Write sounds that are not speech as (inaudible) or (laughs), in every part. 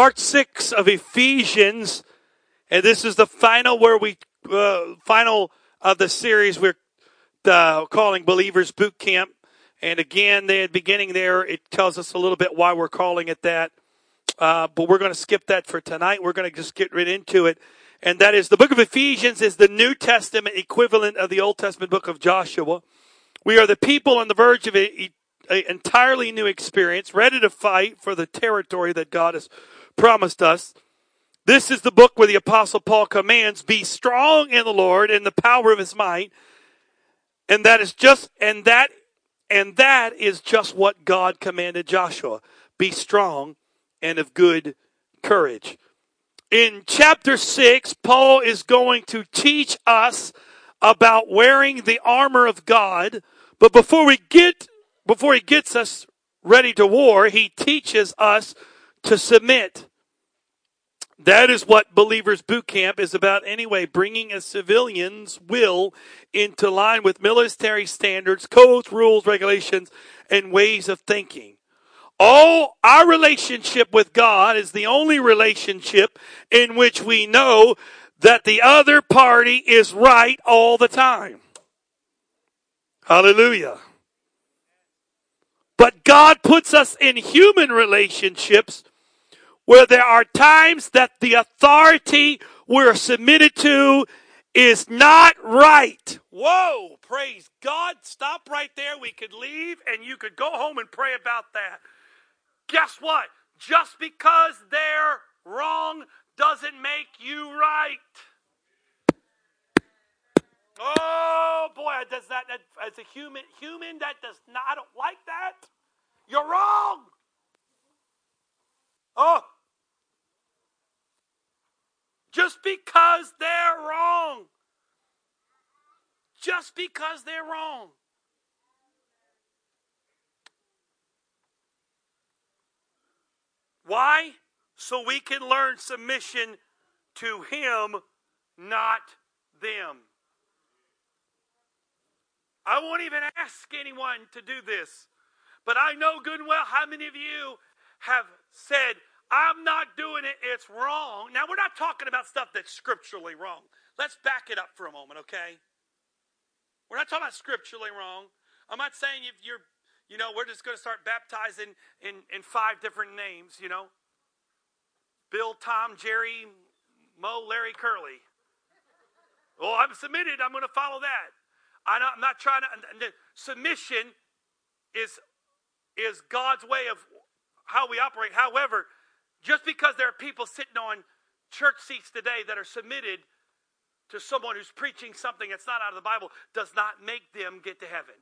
part six of Ephesians, and this is the final where we uh, final of the series we're uh, calling Believers Boot Camp. And again, the beginning there, it tells us a little bit why we're calling it that. Uh, but we're going to skip that for tonight. We're going to just get right into it. And that is the book of Ephesians is the New Testament equivalent of the Old Testament book of Joshua. We are the people on the verge of an entirely new experience, ready to fight for the territory that God has promised us. This is the book where the apostle Paul commands, be strong in the Lord and the power of his might. And that is just, and that, and that is just what God commanded Joshua. Be strong and of good courage. In chapter six, Paul is going to teach us about wearing the armor of God. But before we get, before he gets us ready to war, he teaches us to submit. That is what Believers Boot Camp is about anyway, bringing a civilian's will into line with military standards, codes, rules, regulations, and ways of thinking. All our relationship with God is the only relationship in which we know that the other party is right all the time. Hallelujah. But God puts us in human relationships where there are times that the authority we're submitted to is not right. Whoa, praise God. Stop right there. We could leave and you could go home and pray about that. Guess what? Just because they're wrong doesn't make you right. Oh boy, does that, that as a human human that does not I don't like that. You're wrong. Oh. Just because they're wrong. Just because they're wrong. Why? So we can learn submission to Him, not them. I won't even ask anyone to do this, but I know good and well how many of you have said, I'm not doing it, it's wrong. Now, we're not talking about stuff that's scripturally wrong. Let's back it up for a moment, okay? We're not talking about scripturally wrong. I'm not saying if you're you know, we're just going to start baptizing in, in five different names, you know. Bill, Tom, Jerry, Mo, Larry, Curly. Well, I'm submitted. I'm going to follow that. I'm not, I'm not trying to. Submission is is God's way of how we operate. However, just because there are people sitting on church seats today that are submitted to someone who's preaching something that's not out of the Bible does not make them get to heaven.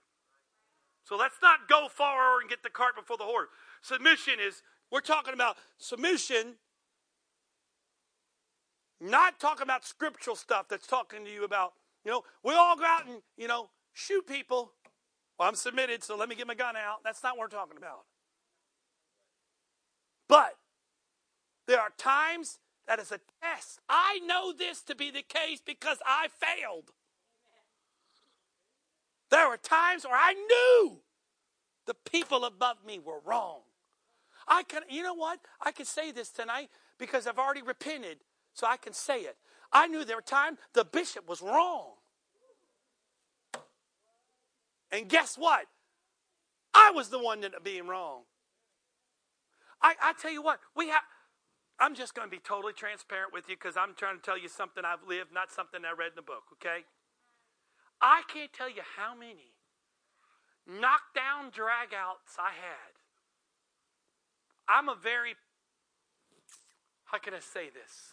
So let's not go far and get the cart before the horse. Submission is, we're talking about submission, not talking about scriptural stuff that's talking to you about, you know, we all go out and, you know, shoot people. Well, I'm submitted, so let me get my gun out. That's not what we're talking about. But there are times that is a test. I know this to be the case because I failed. There were times where I knew the people above me were wrong. I can, you know what? I can say this tonight because I've already repented, so I can say it. I knew there were times the bishop was wrong. And guess what? I was the one that being wrong. I, I tell you what, we have. I'm just going to be totally transparent with you because I'm trying to tell you something I've lived, not something I read in the book. Okay? I can't tell you how many knockdown dragouts I had. I'm a very, how can I say this?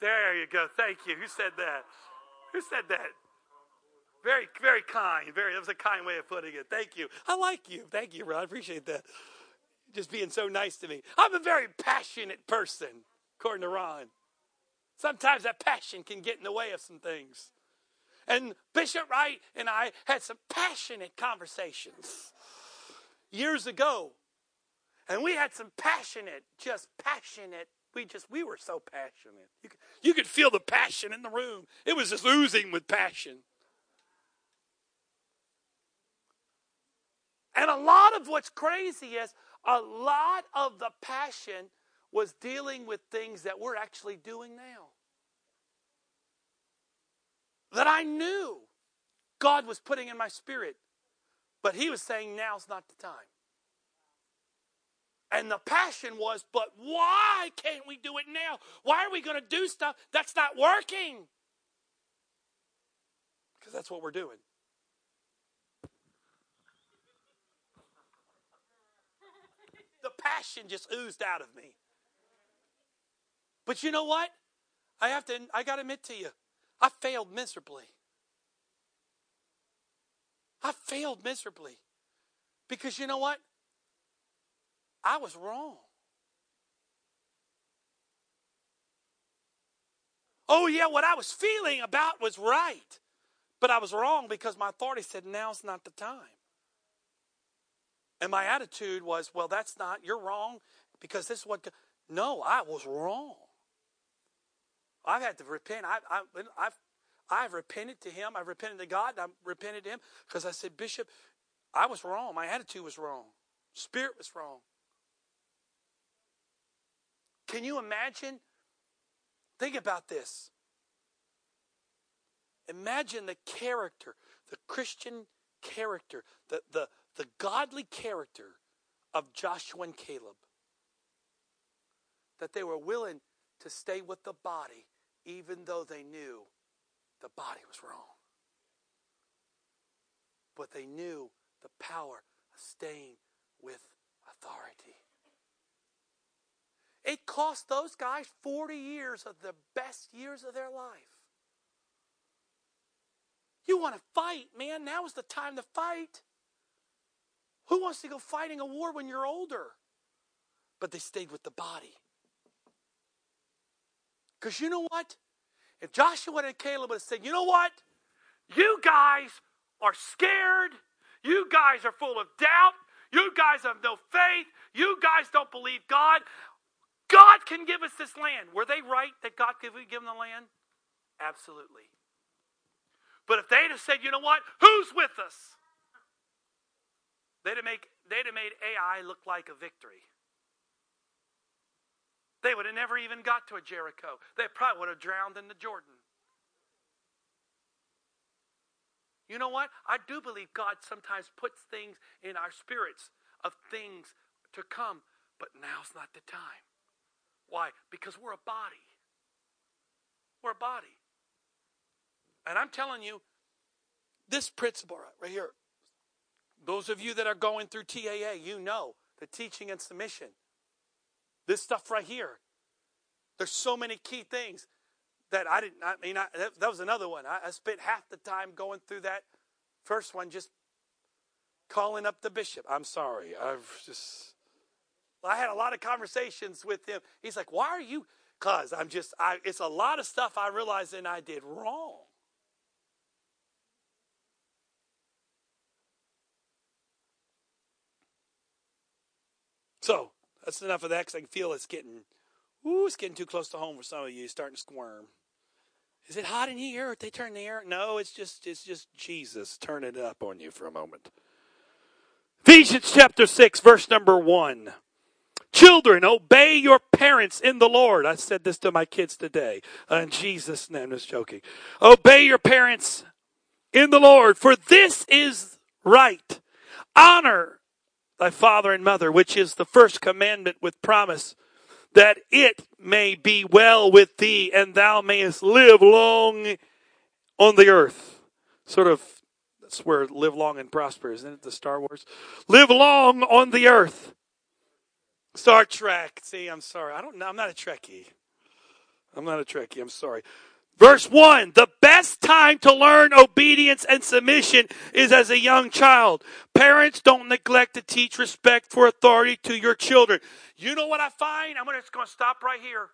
There you go. Thank you. Who said that? Who said that? Very, very kind. Very. That was a kind way of putting it. Thank you. I like you. Thank you, Ron. I appreciate that. Just being so nice to me. I'm a very passionate person, according to Ron. Sometimes that passion can get in the way of some things. And Bishop Wright and I had some passionate conversations years ago. And we had some passionate, just passionate. We just, we were so passionate. You could, you could feel the passion in the room. It was just oozing with passion. And a lot lot of what's crazy is a lot of the passion was dealing with things that we're actually doing now. That I knew God was putting in my spirit. But He was saying, now's not the time. And the passion was, but why can't we do it now? Why are we going to do stuff that's not working? Because that's what we're doing. The passion just oozed out of me. But you know what? I have to I got to admit to you. I failed miserably. I failed miserably. Because you know what? I was wrong. Oh, yeah, what I was feeling about was right. But I was wrong because my authority said, now's not the time. And my attitude was, well, that's not, you're wrong because this is what. No, I was wrong. I've had to repent. I, I, I've, I've repented to him. I've repented to God. I've repented to him because I said, Bishop, I was wrong. My attitude was wrong. Spirit was wrong. Can you imagine? Think about this. Imagine the character, the Christian character, the, the, the godly character of Joshua and Caleb. That they were willing to stay with the body even though they knew the body was wrong. But they knew the power of staying with authority. It cost those guys 40 years of the best years of their life. You want to fight, man? Now is the time to fight. Who wants to go fighting a war when you're older? But they stayed with the body. Because you know what? If Joshua and Caleb would have said, you know what? You guys are scared. You guys are full of doubt. You guys have no faith. You guys don't believe God. God can give us this land. Were they right that God could give them the land? Absolutely. But if they'd have said, you know what? Who's with us? They'd have, make, they'd have made Ai look like a victory. They would have never even got to a Jericho. They probably would have drowned in the Jordan. You know what? I do believe God sometimes puts things in our spirits of things to come, but now's not the time. Why? Because we're a body. We're a body. And I'm telling you, this principle right here, those of you that are going through TAA, you know the teaching and submission. This stuff right here. There's so many key things that I didn't, I mean, I, that, that, was another one. I, I spent half the time going through that first one just calling up the bishop. I'm sorry. I've just, I had a lot of conversations with him. He's like, why are you? Because I'm just, I, it's a lot of stuff I realized and I did wrong. So that's enough of that because I can feel it's getting, ooh, it's getting too close to home for some of you. starting to squirm. Is it hot in here? Did they turn the air? No, it's just it's just Jesus turning it up on you for a moment. Ephesians chapter six, verse number one. Children, obey your parents in the Lord. I said this to my kids today. Uh, in Jesus' name, I'm just joking. Obey your parents in the Lord, for this is right. Honor thy father and mother, which is the first commandment with promise, that it may be well with thee and thou mayest live long on the earth. Sort of, that's where live long and prosper, isn't it? The Star Wars. Live long on the earth. Star Trek. See, I'm sorry. I don't know. I'm not a Trekkie. I'm not a Trekkie. I'm sorry. Verse 1 The best time to learn obedience and submission is as a young child. Parents don't neglect to teach respect for authority to your children. You know what I find? I'm just going to stop right here.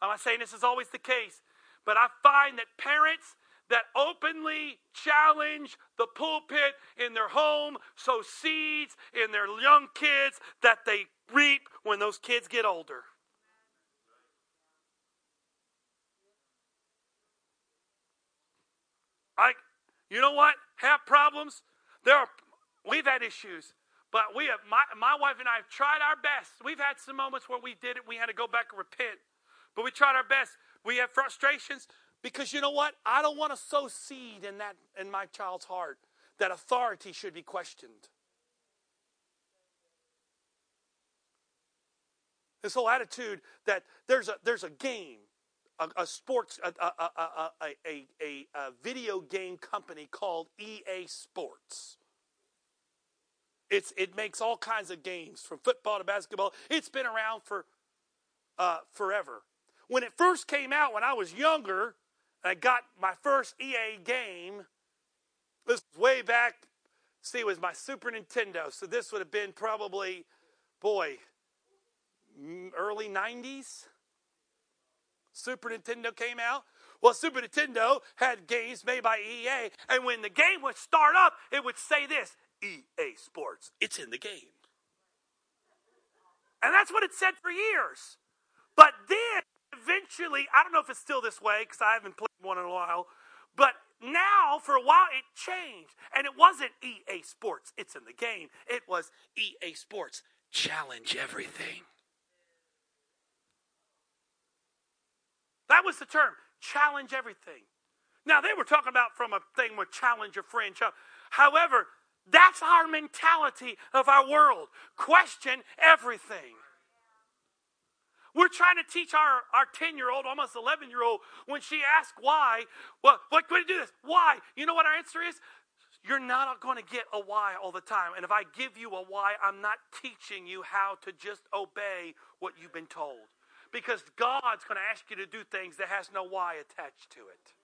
I'm not saying this is always the case, but I find that parents that openly challenge the pulpit in their home sow seeds in their young kids that they reap when those kids get older. I, you know what? Have problems. There are. We've had issues, But we have my my wife and I have tried our best. We've had some moments where we did it, we had to go back and repent. But we tried our best. We have frustrations because you know what? I don't want to sow seed in that in my child's heart that authority should be questioned. This whole attitude that there's a there's a game, a, a sports, a a, a, a, a, a video game company called EA Sports. It's, it makes all kinds of games, from football to basketball. It's been around for uh, forever. When it first came out, when I was younger, I got my first EA game. This was way back. See, it was my Super Nintendo. So this would have been probably, boy, early 90s. Super Nintendo came out. Well, Super Nintendo had games made by EA, and when the game would start up, it would say this EA Sports. It's in the game. And that's what it said for years. But then eventually, I don't know if it's still this way because I haven't played one in a while, but now for a while it changed. And it wasn't EA Sports, it's in the game. It was EA Sports. Challenge everything. That was the term. Challenge everything. Now they were talking about from a thing with challenge your friend. However, that's our mentality of our world. Question everything. We're trying to teach our, our 10 year old, almost 11 year old, when she asks why, well, what can we do this? Why? You know what our answer is? You're not going to get a why all the time. And if I give you a why, I'm not teaching you how to just obey what you've been told. Because God's going to ask you to do things that has no why attached to it.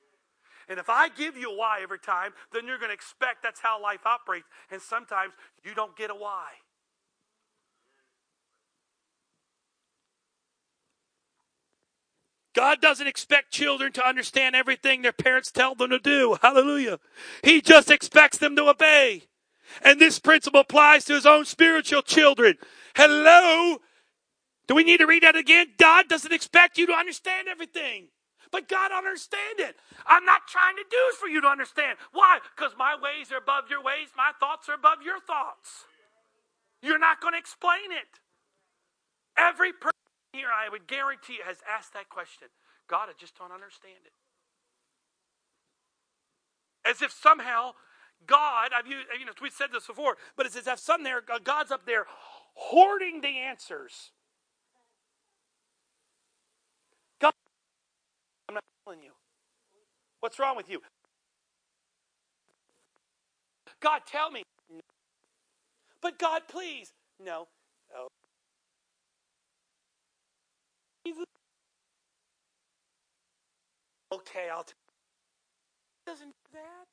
And if I give you a why every time, then you're going to expect that's how life operates. And sometimes you don't get a why. God doesn't expect children to understand everything their parents tell them to do. Hallelujah. He just expects them to obey. And this principle applies to his own spiritual children. Hello. Do we need to read that again? God doesn't expect you to understand everything. But God understand it. I'm not trying to do it for you to understand. Why? Because my ways are above your ways, my thoughts are above your thoughts. You're not going to explain it. Every person here, I would guarantee, you, has asked that question. God, I just don't understand it. As if somehow God, I've used, you know, we said this before, but it's as if some there, God's up there hoarding the answers. God, I'm not telling you. What's wrong with you? God, tell me. But God, please. No. No. Okay, I'll. T- doesn't do that.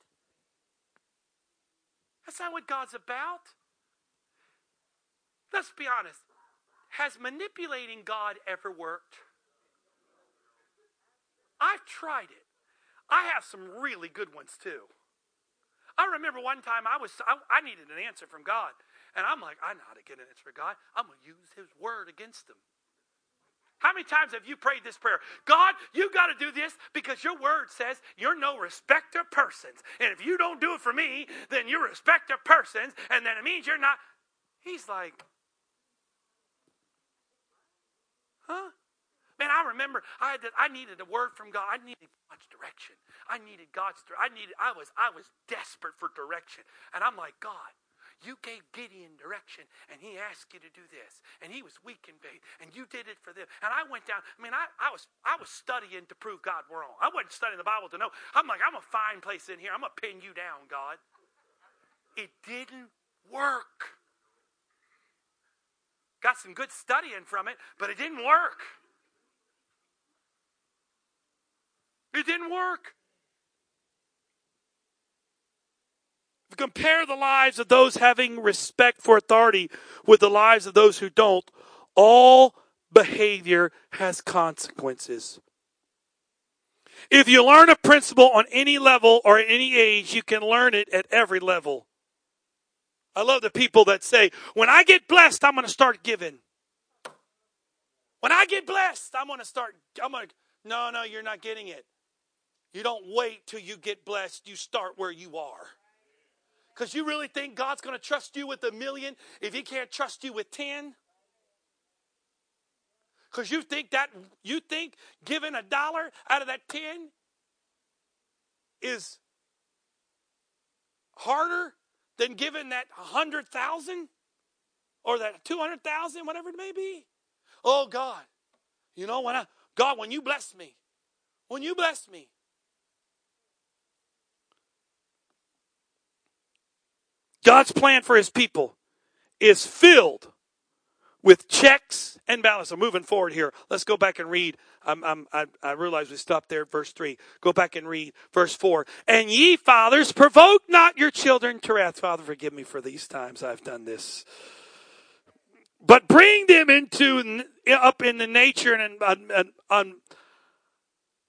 That's not what God's about. Let's be honest. Has manipulating God ever worked? I've tried it. I have some really good ones too. I remember one time I was I, I needed an answer from God, and I'm like, I know how to get an answer from God. I'm to use His word against them. How many times have you prayed this prayer? God, you got to do this because your word says you're no respecter of persons. And if you don't do it for me, then you're a respecter of persons, and then it means you're not. He's like, huh? I remember I had to, I needed a word from God. I needed God's direction. I needed God's. I needed. I was. I was desperate for direction, and I'm like, God, you gave Gideon direction, and he asked you to do this, and he was weak in faith, and you did it for them. And I went down. I mean, I, I was I was studying to prove God wrong. I wasn't studying the Bible to know. I'm like, I'm a fine place in here. I'm gonna pin you down, God. It didn't work. Got some good studying from it, but it didn't work. It didn't work. compare the lives of those having respect for authority with the lives of those who don't, all behavior has consequences. If you learn a principle on any level or at any age, you can learn it at every level. I love the people that say, when I get blessed, I'm going to start giving. When I get blessed, I'm going to start, I'm going to, no, no, you're not getting it. You don't wait till you get blessed. You start where you are. Because you really think God's going to trust you with a million if He can't trust you with 10? Because you think that, you think giving a dollar out of that 10 is harder than giving that 100,000 or that 200,000, whatever it may be? Oh, God. You know, when I, God, when you bless me, when you bless me, God's plan for his people is filled with checks and balances. I'm moving forward here. Let's go back and read. I'm, I'm, I, I realize we stopped there at verse 3. Go back and read verse 4. And ye fathers, provoke not your children to wrath. Father, forgive me for these times I've done this. But bring them into, up in the nature and, and, and, and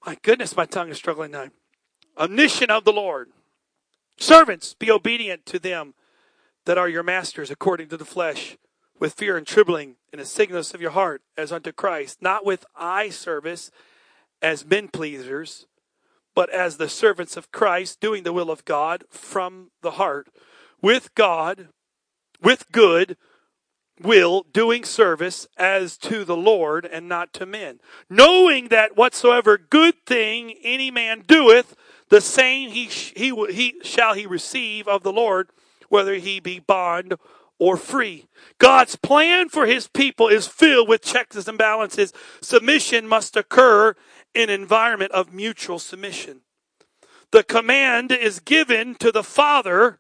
my goodness, my tongue is struggling now. Omniscient of the Lord. Servants, be obedient to them that are your masters according to the flesh, with fear and trembling in a singleness of your heart, as unto Christ, not with eye service as men pleasers, but as the servants of Christ, doing the will of God from the heart, with God, with good will, doing service as to the Lord and not to men, knowing that whatsoever good thing any man doeth, the same he, he, he shall he receive of the Lord whether he be bond or free. God's plan for his people is filled with checks and balances. Submission must occur in an environment of mutual submission. The command is given to the father,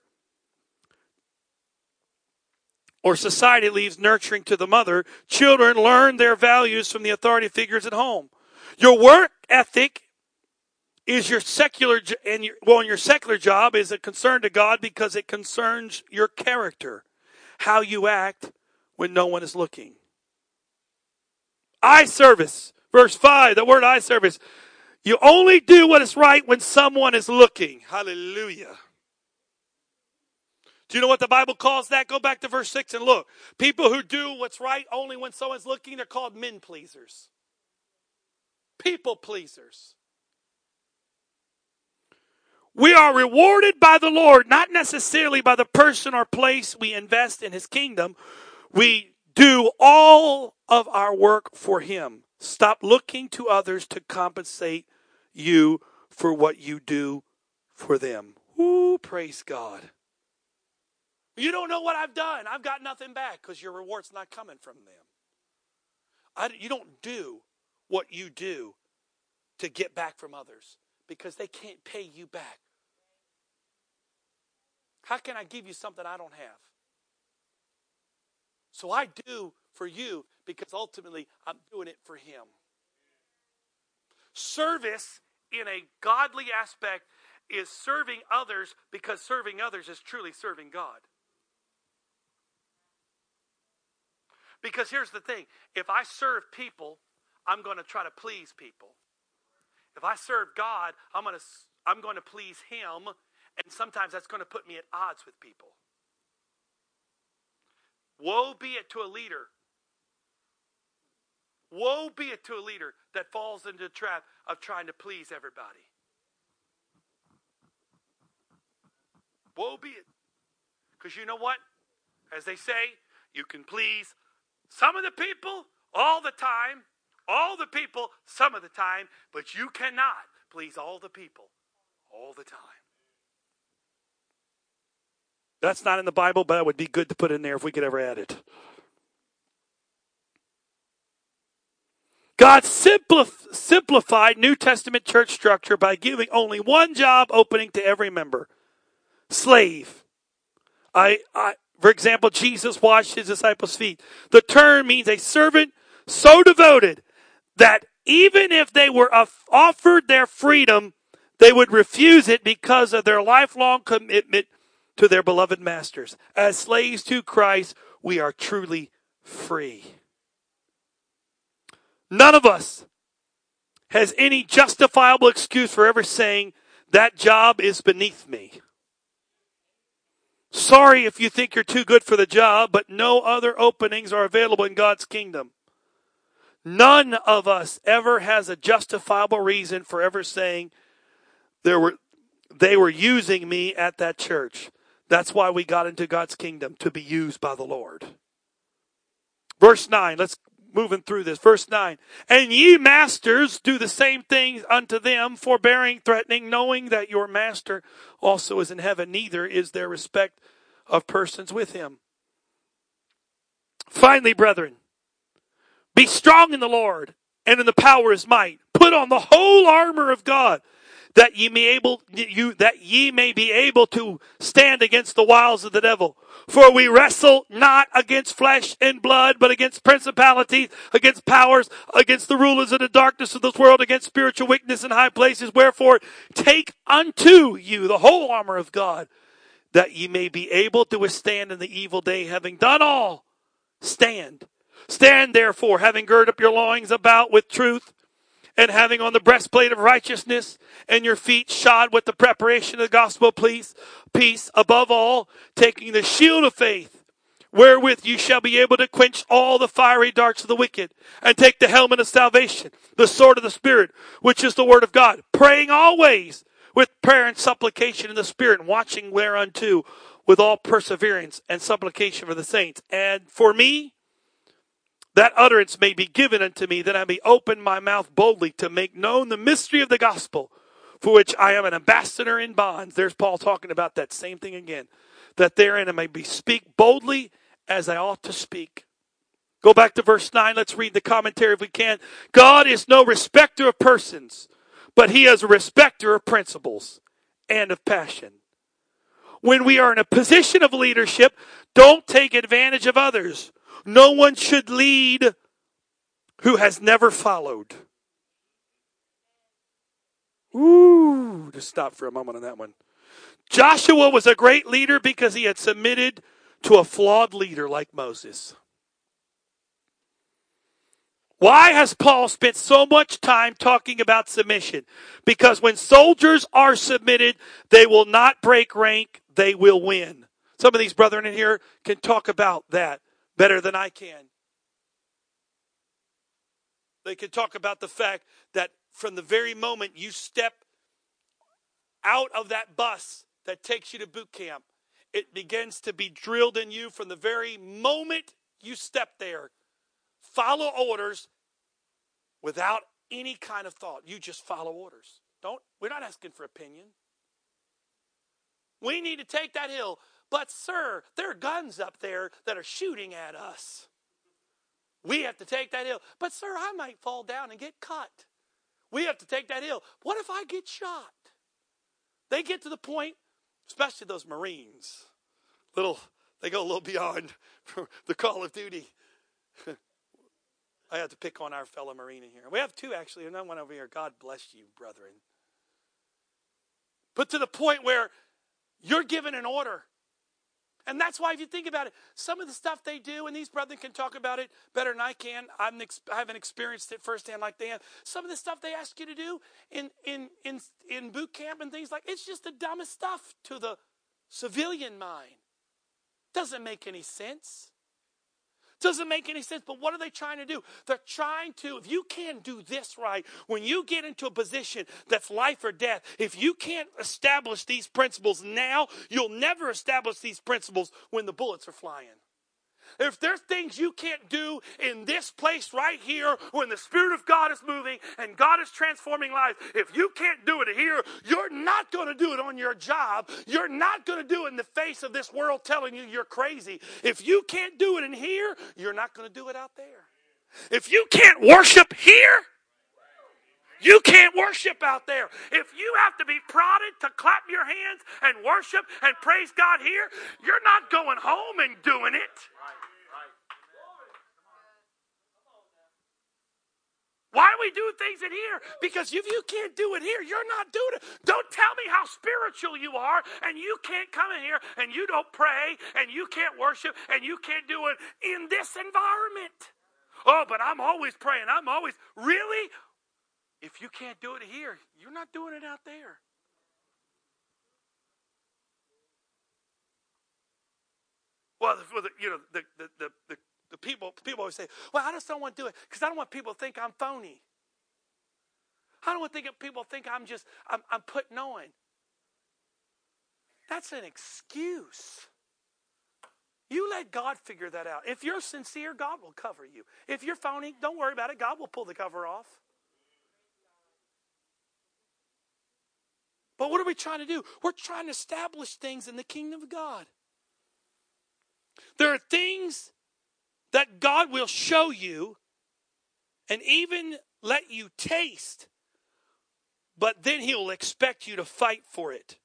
or society leaves nurturing to the mother. Children learn their values from the authority figures at home. Your work ethic is your secular and your, well, your secular job is a concern to God because it concerns your character, how you act when no one is looking. Eye service, verse five. The word eye service. You only do what is right when someone is looking. Hallelujah. Do you know what the Bible calls that? Go back to verse 6 and look. People who do what's right only when someone's looking, they're called men pleasers. People pleasers. We are rewarded by the Lord, not necessarily by the person or place we invest in His kingdom. We do all of our work for Him. Stop looking to others to compensate you for what you do for them. Ooh, praise God. You don't know what I've done. I've got nothing back because your reward's not coming from them. I, you don't do what you do to get back from others because they can't pay you back. How can I give you something I don't have? So I do for you because ultimately I'm doing it for Him. Service in a godly aspect is serving others because serving others is truly serving God. Because here's the thing if I serve people, I'm going to try to please people. If I serve God, I'm going to, I'm going to please Him and sometimes that's going to put me at odds with people. Woe be it to a leader. Woe be it to a leader that falls into the trap of trying to please everybody. Woe be it. Because you know what? As they say, you can please some of the people all the time, all the people some of the time, but you cannot please all the people all the time. That's not in the Bible, but it would be good to put in there if we could ever add it. God simplif- simplified New Testament church structure by giving only one job opening to every member slave. I, I, for example, Jesus washed his disciples' feet. The term means a servant so devoted that even if they were offered their freedom, they would refuse it because of their lifelong commitment to their beloved masters. As slaves to Christ, we are truly free. None of us has any justifiable excuse for ever saying, that job is beneath me. Sorry if you think you're too good for the job, but no other openings are available in God's kingdom. None of us ever has a justifiable reason for ever saying there were, they were using me at that church. That's why we got into God's kingdom to be used by the Lord. Verse 9, let's moving through this. Verse 9. And ye masters do the same things unto them, forbearing, threatening, knowing that your master also is in heaven. Neither is there respect of persons with him. Finally, brethren, be strong in the Lord and in the power of his might. Put on the whole armor of God that ye may able you that ye may be able to stand against the wiles of the devil. For we wrestle not against flesh and blood, but against principalities, against powers, against the rulers of the darkness of this world, against spiritual weakness in high places. Wherefore, take unto you the whole armor of God, that ye may be able to withstand in the evil day, having done all, stand. Stand therefore, having girded up your loins about with truth, and having on the breastplate of righteousness, and your feet shod with the preparation of the gospel of peace, peace, above all, taking the shield of faith, wherewith you shall be able to quench all the fiery darts of the wicked, and take the helmet of salvation, the sword of the Spirit, which is the word of God, praying always with prayer and supplication in the Spirit, and watching whereunto with all perseverance and supplication for the saints. And for me, that utterance may be given unto me, that I may open my mouth boldly to make known the mystery of the gospel, for which I am an ambassador in bonds. There's Paul talking about that same thing again. That therein I may be speak boldly as I ought to speak. Go back to verse 9. Let's read the commentary if we can. God is no respecter of persons, but he is a respecter of principles and of passion. When we are in a position of leadership, don't take advantage of others no one should lead who has never followed. Ooh, just stop for a moment on that one. Joshua was a great leader because he had submitted to a flawed leader like Moses. Why has Paul spent so much time talking about submission? Because when soldiers are submitted, they will not break rank, they will win. Some of these brethren in here can talk about that better than I can. They can talk about the fact that from the very moment you step out of that bus that takes you to boot camp, it begins to be drilled in you from the very moment you step there. Follow orders without any kind of thought. You just follow orders. Don't we're not asking for opinion. We need to take that hill. But, sir, there are guns up there that are shooting at us. We have to take that hill. But, sir, I might fall down and get cut. We have to take that hill. What if I get shot? They get to the point, especially those Marines, little they go a little beyond (laughs) the call of duty. (laughs) I have to pick on our fellow Marine in here. We have two actually, and one over here. God bless you, brethren. But to the point where you're given an order and that's why, if you think about it, some of the stuff they do, and these brethren can talk about it better than I can. I'm, I haven't experienced it firsthand like they have. Some of the stuff they ask you to do in, in, in, in boot camp and things like it's just the dumbest stuff to the civilian mind. Doesn't make any sense. Doesn't make any sense. But what are they trying to do? They're trying to, if you can't do this right, when you get into a position that's life or death, if you can't establish these principles now, you'll never establish these principles when the bullets are flying. If there's things you can't do in this place right here when the Spirit of God is moving and God is transforming lives, if you can't do it here, you're not going to do it on your job. You're not going to do it in the face of this world telling you you're crazy. If you can't do it in here, you're not going to do it out there. If you can't worship here, you can't worship out there. If you have to be prodded to clap your hands and worship and praise God here, you're not going home and doing it. Why do we do things in here? Because if you can't do it here, you're not doing it. Don't tell me how spiritual you are and you can't come in here and you don't pray and you can't worship and you can't do it in this environment. Oh, but I'm always praying. I'm always, really? If you can't do it here, you're not doing it out there. Well, the, you know, the, the, the, the people, people always say, well, I just don't want to do it because I don't want people to think I'm phony. I don't want think people think I'm just, I'm, I'm putting on. That's an excuse. You let God figure that out. If you're sincere, God will cover you. If you're phony, don't worry about it. God will pull the cover off. But what are we trying to do? We're trying to establish things in the kingdom of God. There are things that God will show you and even let you taste, but then He'll expect you to fight for it.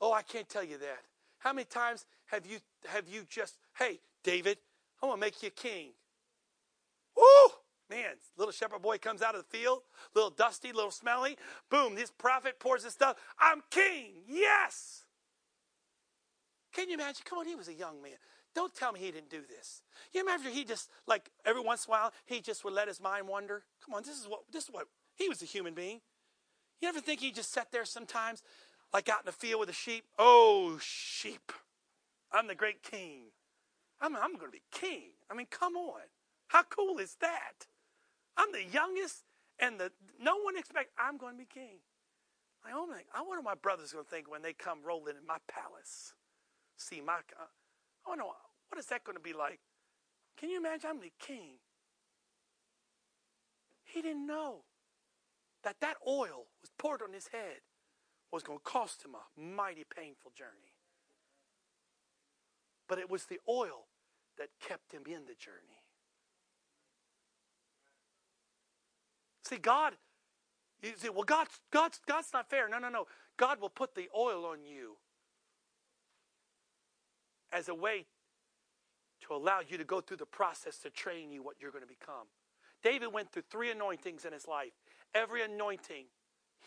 Oh, I can't tell you that. How many times have you have you just, hey, David, I want to make you king. Woo! Man, little shepherd boy comes out of the field, little dusty, little smelly. Boom, this prophet pours his stuff. I'm king. Yes. Can you imagine? Come on, he was a young man. Don't tell me he didn't do this. You remember he just like every once in a while he just would let his mind wander. Come on, this is what this is what he was a human being. You ever think he just sat there sometimes, like out in the field with the sheep? Oh, sheep! I'm the great king. I'm I'm going to be king. I mean, come on, how cool is that? I'm the youngest, and the no one expects I'm going to be king. Like, oh my, I wonder what my brothers going to think when they come rolling in my palace. See my, uh, I wonder what is that going to be like. Can you imagine? I'm the king. He didn't know that that oil was poured on his head was going to cost him a mighty painful journey. But it was the oil that kept him in the journey. See, God, you say, well, God's, God's, God's not fair. No, no, no. God will put the oil on you as a way to allow you to go through the process to train you what you're going to become. David went through three anointings in his life. Every anointing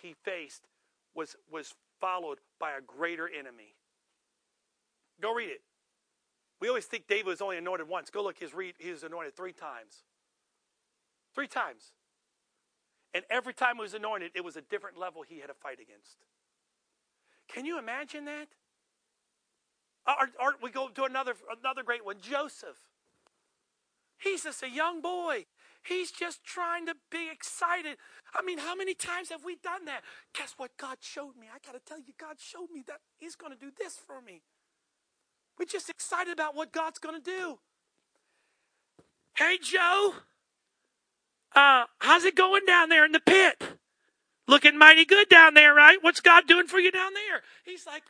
he faced was, was followed by a greater enemy. Go read it. We always think David was only anointed once. Go look, his read, he was anointed three times. Three times. And every time he was anointed, it was a different level he had to fight against. Can you imagine that? Or, or we go to another, another great one, Joseph. He's just a young boy. He's just trying to be excited. I mean, how many times have we done that? Guess what God showed me? I got to tell you, God showed me that He's going to do this for me. We're just excited about what God's going to do. Hey, Joe, uh, how's it going down there in the pit? Looking mighty good down there, right? What's God doing for you down there? He's like,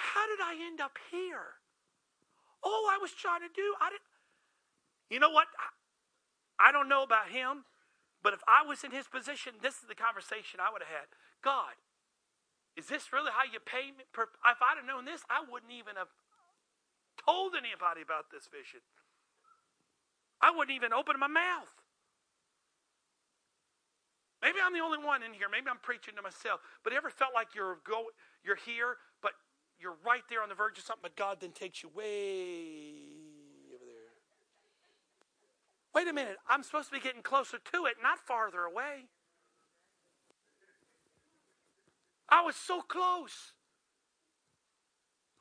How did I end up here? All I was trying to do, I didn't. You know what? I don't know about him, but if I was in his position, this is the conversation I would have had. God, is this really how you pay me? If I'd have known this, I wouldn't even have told anybody about this vision. I wouldn't even open my mouth. Maybe I'm the only one in here. Maybe I'm preaching to myself. But ever felt like you're go, you're here, but you're right there on the verge of something, but God then takes you way over there. Wait a minute. I'm supposed to be getting closer to it, not farther away. I was so close.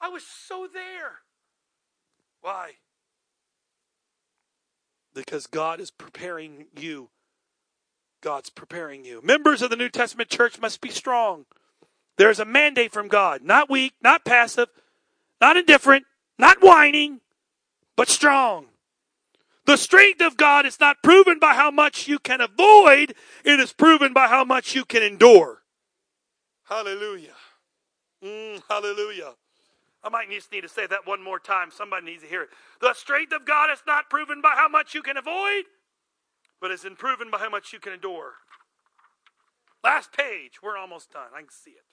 I was so there. Why? Because God is preparing you. God's preparing you. Members of the New Testament church must be strong. There's a mandate from God, not weak, not passive, not indifferent, not whining, but strong. The strength of God is not proven by how much you can avoid, it is proven by how much you can endure. Hallelujah. Mm, hallelujah. I might just need to say that one more time. Somebody needs to hear it. The strength of God is not proven by how much you can avoid, but is proven by how much you can endure. Last page. We're almost done. I can see it.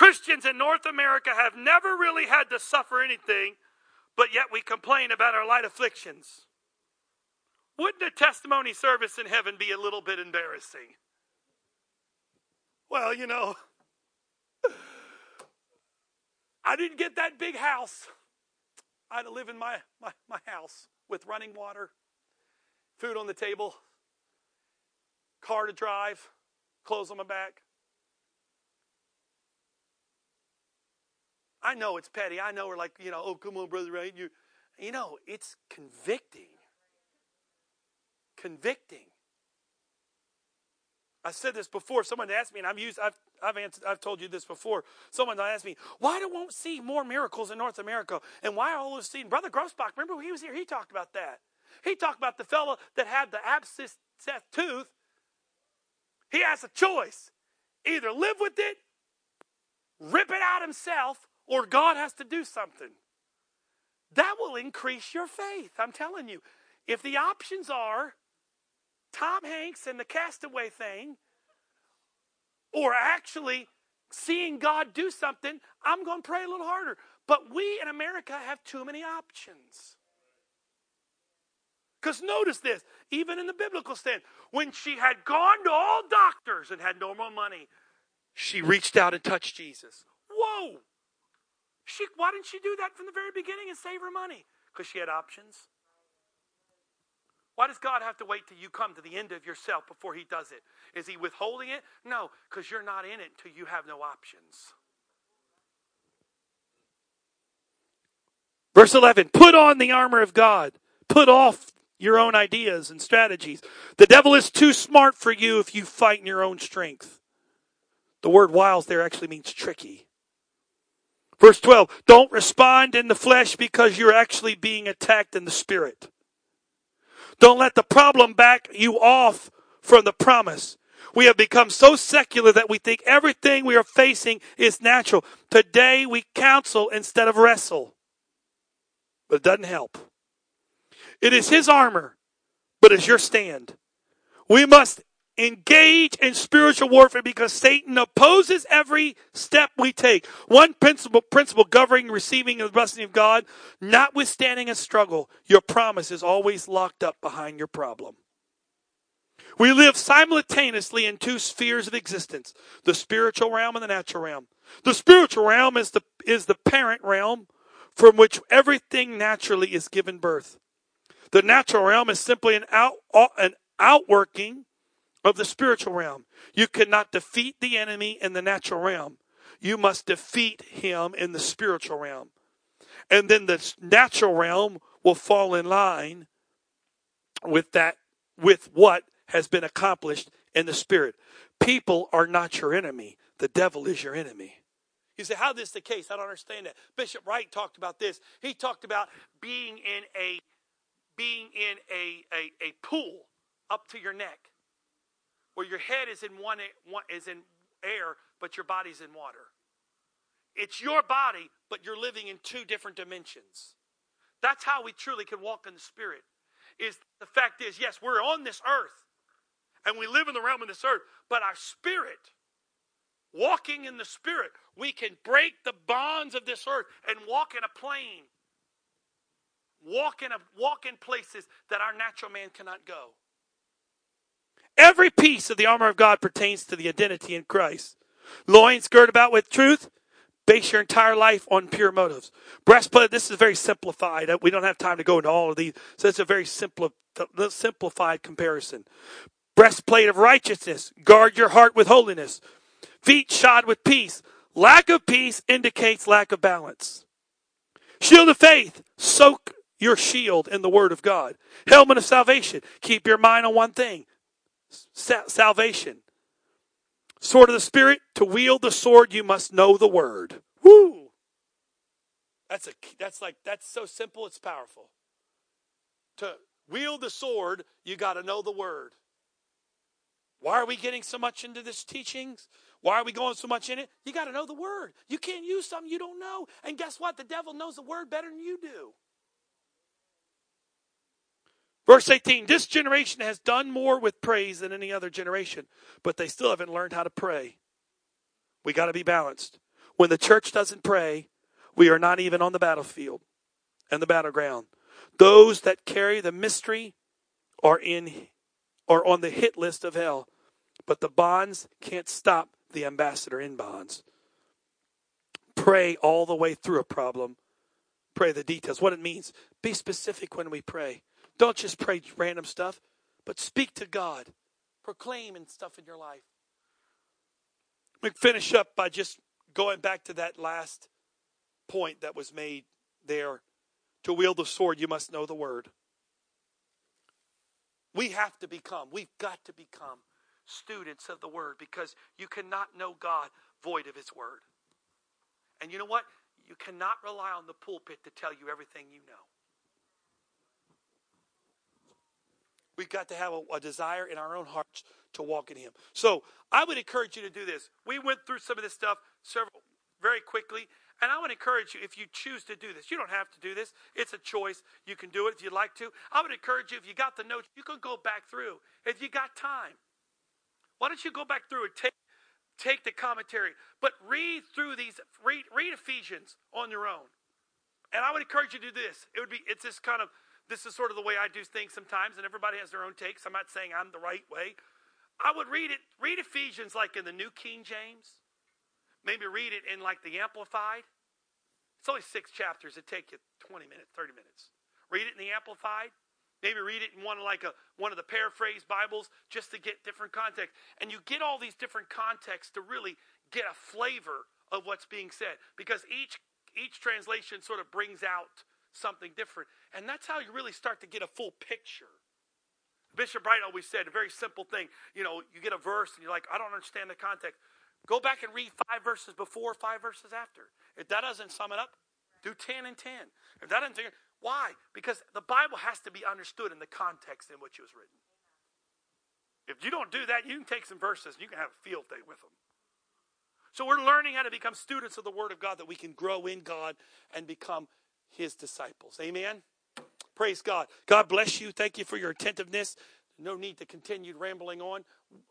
Christians in North America have never really had to suffer anything, but yet we complain about our light afflictions. Wouldn't a testimony service in heaven be a little bit embarrassing? Well, you know, (laughs) I didn't get that big house. I had to live in my, my, my house with running water, food on the table, car to drive, clothes on my back. I know it's petty. I know we're like, you know, oh, come on, brother, right? You, you know, it's convicting. Convicting. I said this before. Someone asked me, and I've used. I've I've answered, I've told you this before. Someone asked me, why do won't we see more miracles in North America, and why all those seen? Brother Grossbach, remember when he was here? He talked about that. He talked about the fellow that had the abscess tooth. He has a choice: either live with it, rip it out himself, or God has to do something. That will increase your faith. I'm telling you. If the options are Tom Hanks and the castaway thing, or actually seeing God do something, I'm going to pray a little harder. But we in America have too many options. Because notice this, even in the biblical stand, when she had gone to all doctors and had no more money, she reached out and touched Jesus. Whoa! She, why didn't she do that from the very beginning and save her money? Because she had options. Why does God have to wait till you come to the end of yourself before He does it? Is He withholding it? No, because you're not in it until you have no options. Verse 11 Put on the armor of God, put off your own ideas and strategies. The devil is too smart for you if you fight in your own strength. The word wiles there actually means tricky. Verse 12 Don't respond in the flesh because you're actually being attacked in the spirit. Don't let the problem back you off from the promise. We have become so secular that we think everything we are facing is natural. Today we counsel instead of wrestle. But it doesn't help. It is his armor, but it's your stand. We must engage in spiritual warfare because Satan opposes every step we take. One principle, principle governing receiving the blessing of God, notwithstanding a struggle, your promise is always locked up behind your problem. We live simultaneously in two spheres of existence, the spiritual realm and the natural realm. The spiritual realm is the, is the parent realm from which everything naturally is given birth. The natural realm is simply an out, an outworking of the spiritual realm. You cannot defeat the enemy in the natural realm. You must defeat him in the spiritual realm. And then the natural realm will fall in line with that, with what has been accomplished in the spirit. People are not your enemy. The devil is your enemy. You say, how is this the case? I don't understand that. Bishop Wright talked about this. He talked about being in a being in a, a, a pool up to your neck where your head is in one, is in air, but your body's in water. It's your body, but you're living in two different dimensions. That's how we truly can walk in the spirit. Is the fact is, yes, we're on this earth and we live in the realm of this earth, but our spirit, walking in the spirit, we can break the bonds of this earth and walk in a plane. Walk in a walk in places that our natural man cannot go. Every piece of the armor of God pertains to the identity in Christ. Loins girt about with truth. Base your entire life on pure motives. Breastplate, this is very simplified. Uh, we don't have time to go into all of these. So it's a very simple, simplified comparison. Breastplate of righteousness. Guard your heart with holiness. Feet shod with peace. Lack of peace indicates lack of balance. Shield of faith. Soak your shield in the word of God. Helmet of salvation. Keep your mind on one thing salvation. Sword of the Spirit, to wield the sword, you must know the word. Woo! That's a that's like that's so simple, it's powerful. To wield the sword, you got to know the word. Why are we getting so much into this teachings? Why are we going so much in it? You got to know the word. You can't use something you don't know. And guess what? The devil knows the word better than you do. Verse 18 This generation has done more with praise than any other generation, but they still haven't learned how to pray. We got to be balanced. When the church doesn't pray, we are not even on the battlefield and the battleground. Those that carry the mystery are in are on the hit list of hell, but the bonds can't stop the ambassador in bonds. Pray all the way through a problem. Pray the details. What it means. Be specific when we pray. Don't just pray random stuff, but speak to God. Proclaim and stuff in your life. We finish up by just going back to that last point that was made there. To wield the sword, you must know the word. We have to become, we've got to become students of the Word because you cannot know God void of His Word. And you know what? You cannot rely on the pulpit to tell you everything you know. We've got to have a, a, desire in our own hearts to walk in Him. So I would encourage you to do this. We went through some of this stuff several very quickly, and I would encourage you if you choose to do this. You don't have to do this; it's a choice. You can do it if you'd like to. I would encourage you if you got the notes, you can go back through if you got time. Why don't you go back through and take take the commentary, but read through these. Read read Ephesians on your own. And I would encourage you to do this. It would be it's this kind of this is sort of the way I do things sometimes, and everybody has their own takes. I'm not saying I'm the right way. I would read it, read Ephesians like in the New King James. Maybe read it in like the Amplified. It's only six chapters. It take you 20 minutes, 30 minutes. Read it in the Amplified. Maybe read it in one of like a one of the paraphrase Bibles just to get different context. And you get all these different contexts to really get a flavor of what's being said. Because each each translation sort of brings out something different. And that's how you really start to get a full picture. Bishop Bright always said a very simple thing. You know, you get a verse and you're like, I don't understand the context. Go back and read five verses before, five verses after. If that doesn't sum it up, do 10 and 10. If that doesn't, why? Because the Bible has to be understood in the context in which it was written. If you don't do that, you can take some verses and you can have a field day with them. So we're learning how to become students of the Word of God that we can grow in God and become his disciples. Amen. Praise God. God bless you. Thank you for your attentiveness. No need to continue rambling on.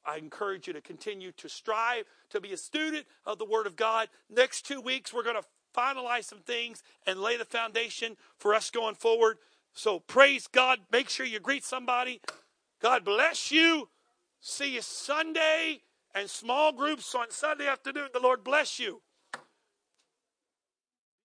I encourage you to continue to strive to be a student of the Word of God. Next two weeks, we're going to finalize some things and lay the foundation for us going forward. So praise God. Make sure you greet somebody. God bless you. See you Sunday and small groups on Sunday afternoon. The Lord bless you.